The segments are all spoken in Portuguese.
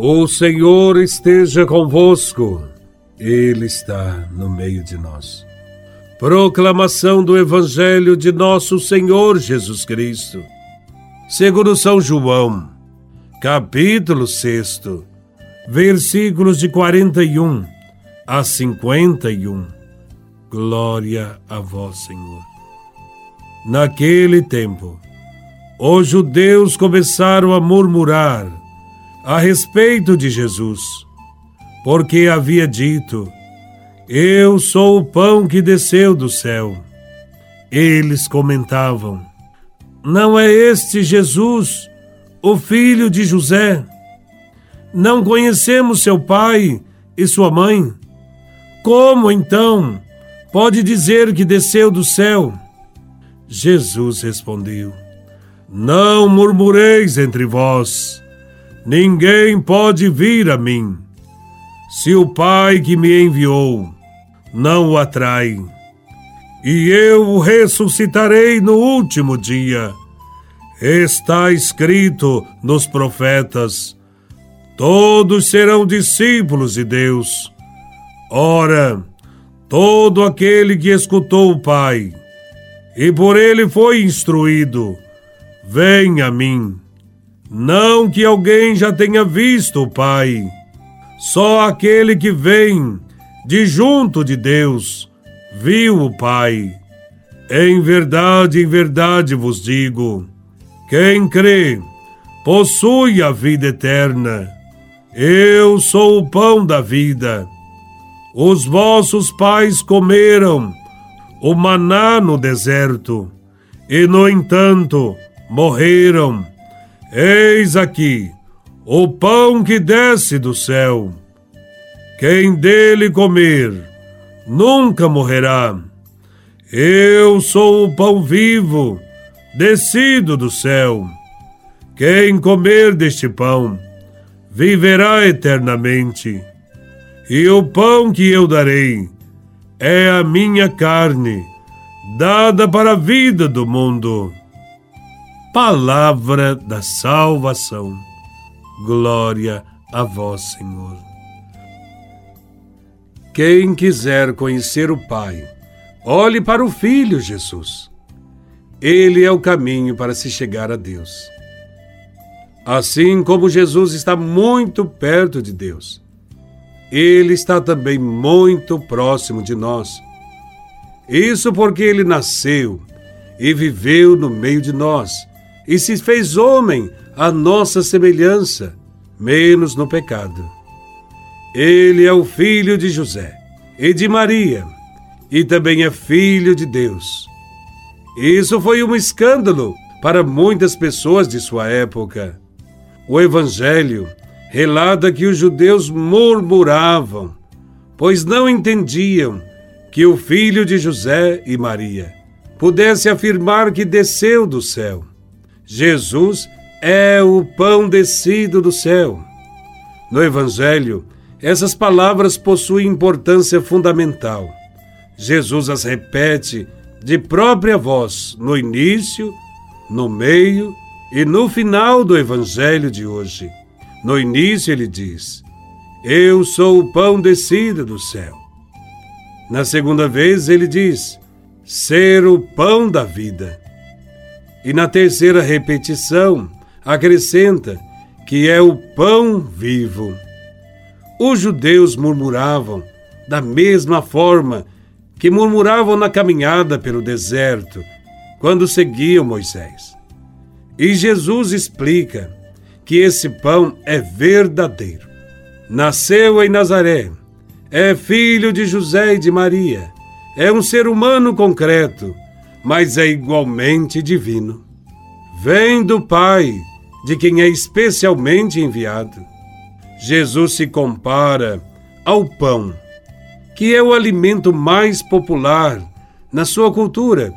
O Senhor esteja convosco, Ele está no meio de nós. Proclamação do Evangelho de Nosso Senhor Jesus Cristo, segundo São João, capítulo 6, versículos de 41 a 51. Glória a Vós, Senhor. Naquele tempo, os judeus começaram a murmurar a respeito de Jesus, porque havia dito: Eu sou o pão que desceu do céu. Eles comentavam: Não é este Jesus, o filho de José? Não conhecemos seu pai e sua mãe? Como então pode dizer que desceu do céu? Jesus respondeu: Não murmureis entre vós. Ninguém pode vir a mim, se o Pai que me enviou não o atrai. E eu o ressuscitarei no último dia. Está escrito nos profetas: todos serão discípulos de Deus. Ora, todo aquele que escutou o Pai e por ele foi instruído, vem a mim. Não que alguém já tenha visto o Pai, só aquele que vem de junto de Deus viu o Pai. Em verdade, em verdade vos digo: quem crê possui a vida eterna. Eu sou o pão da vida. Os vossos pais comeram o maná no deserto e, no entanto, morreram. Eis aqui o pão que desce do céu. Quem dele comer nunca morrerá. Eu sou o pão vivo, descido do céu. Quem comer deste pão viverá eternamente. E o pão que eu darei é a minha carne, dada para a vida do mundo palavra da salvação. Glória a vós, Senhor. Quem quiser conhecer o Pai, olhe para o Filho Jesus. Ele é o caminho para se chegar a Deus. Assim como Jesus está muito perto de Deus, ele está também muito próximo de nós. Isso porque ele nasceu e viveu no meio de nós e se fez homem à nossa semelhança, menos no pecado. Ele é o filho de José e de Maria, e também é filho de Deus. Isso foi um escândalo para muitas pessoas de sua época. O Evangelho relata que os judeus murmuravam, pois não entendiam que o filho de José e Maria pudesse afirmar que desceu do céu. Jesus é o pão descido do céu. No Evangelho, essas palavras possuem importância fundamental. Jesus as repete de própria voz no início, no meio e no final do Evangelho de hoje. No início, ele diz: Eu sou o pão descido do céu. Na segunda vez, ele diz: Ser o pão da vida. E na terceira repetição, acrescenta que é o pão vivo. Os judeus murmuravam da mesma forma que murmuravam na caminhada pelo deserto, quando seguiam Moisés. E Jesus explica que esse pão é verdadeiro. Nasceu em Nazaré, é filho de José e de Maria, é um ser humano concreto mas é igualmente divino. Vem do Pai, de quem é especialmente enviado. Jesus se compara ao pão, que é o alimento mais popular na sua cultura.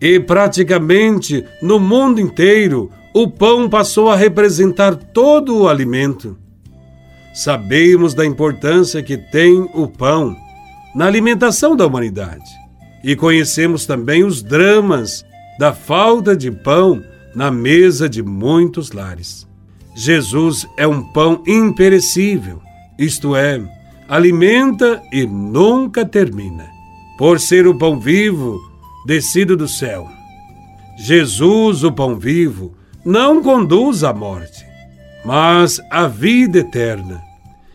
E praticamente no mundo inteiro, o pão passou a representar todo o alimento. Sabemos da importância que tem o pão na alimentação da humanidade e conhecemos também os dramas da falta de pão na mesa de muitos lares. Jesus é um pão imperecível, isto é, alimenta e nunca termina, por ser o pão vivo descido do céu. Jesus, o pão vivo, não conduz à morte, mas à vida eterna.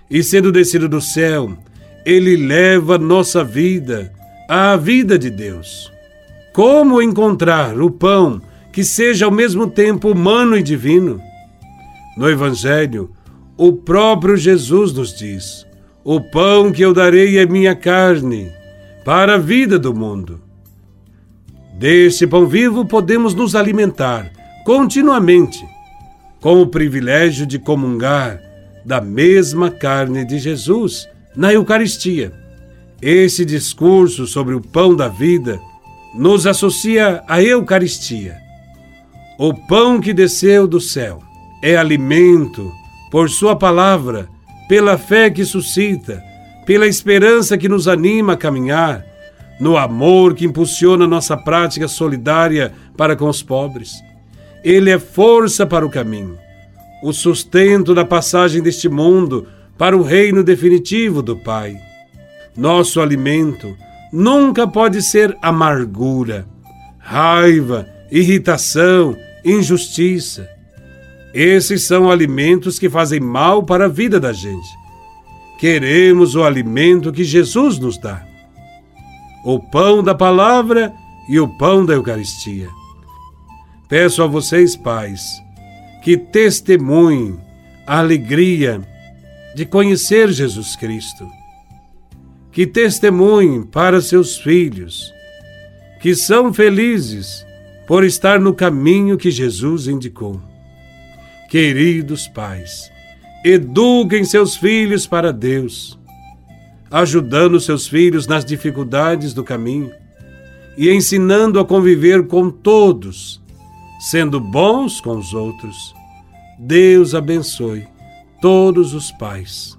E sendo descido do céu, ele leva nossa vida à vida de Deus. Como encontrar o pão que seja ao mesmo tempo humano e divino? No Evangelho, o próprio Jesus nos diz: O pão que eu darei é minha carne, para a vida do mundo. Deste pão vivo podemos nos alimentar continuamente, com o privilégio de comungar da mesma carne de Jesus na Eucaristia. Esse discurso sobre o pão da vida nos associa à Eucaristia. O pão que desceu do céu é alimento por Sua palavra, pela fé que suscita, pela esperança que nos anima a caminhar, no amor que impulsiona nossa prática solidária para com os pobres. Ele é força para o caminho, o sustento da passagem deste mundo para o reino definitivo do Pai. Nosso alimento nunca pode ser amargura, raiva, irritação, injustiça. Esses são alimentos que fazem mal para a vida da gente. Queremos o alimento que Jesus nos dá: o pão da palavra e o pão da Eucaristia. Peço a vocês, pais, que testemunhem a alegria de conhecer Jesus Cristo, que testemunhem para seus filhos, que são felizes por estar no caminho que Jesus indicou. Queridos pais, eduquem seus filhos para Deus, ajudando seus filhos nas dificuldades do caminho e ensinando a conviver com todos, sendo bons com os outros. Deus abençoe todos os pais.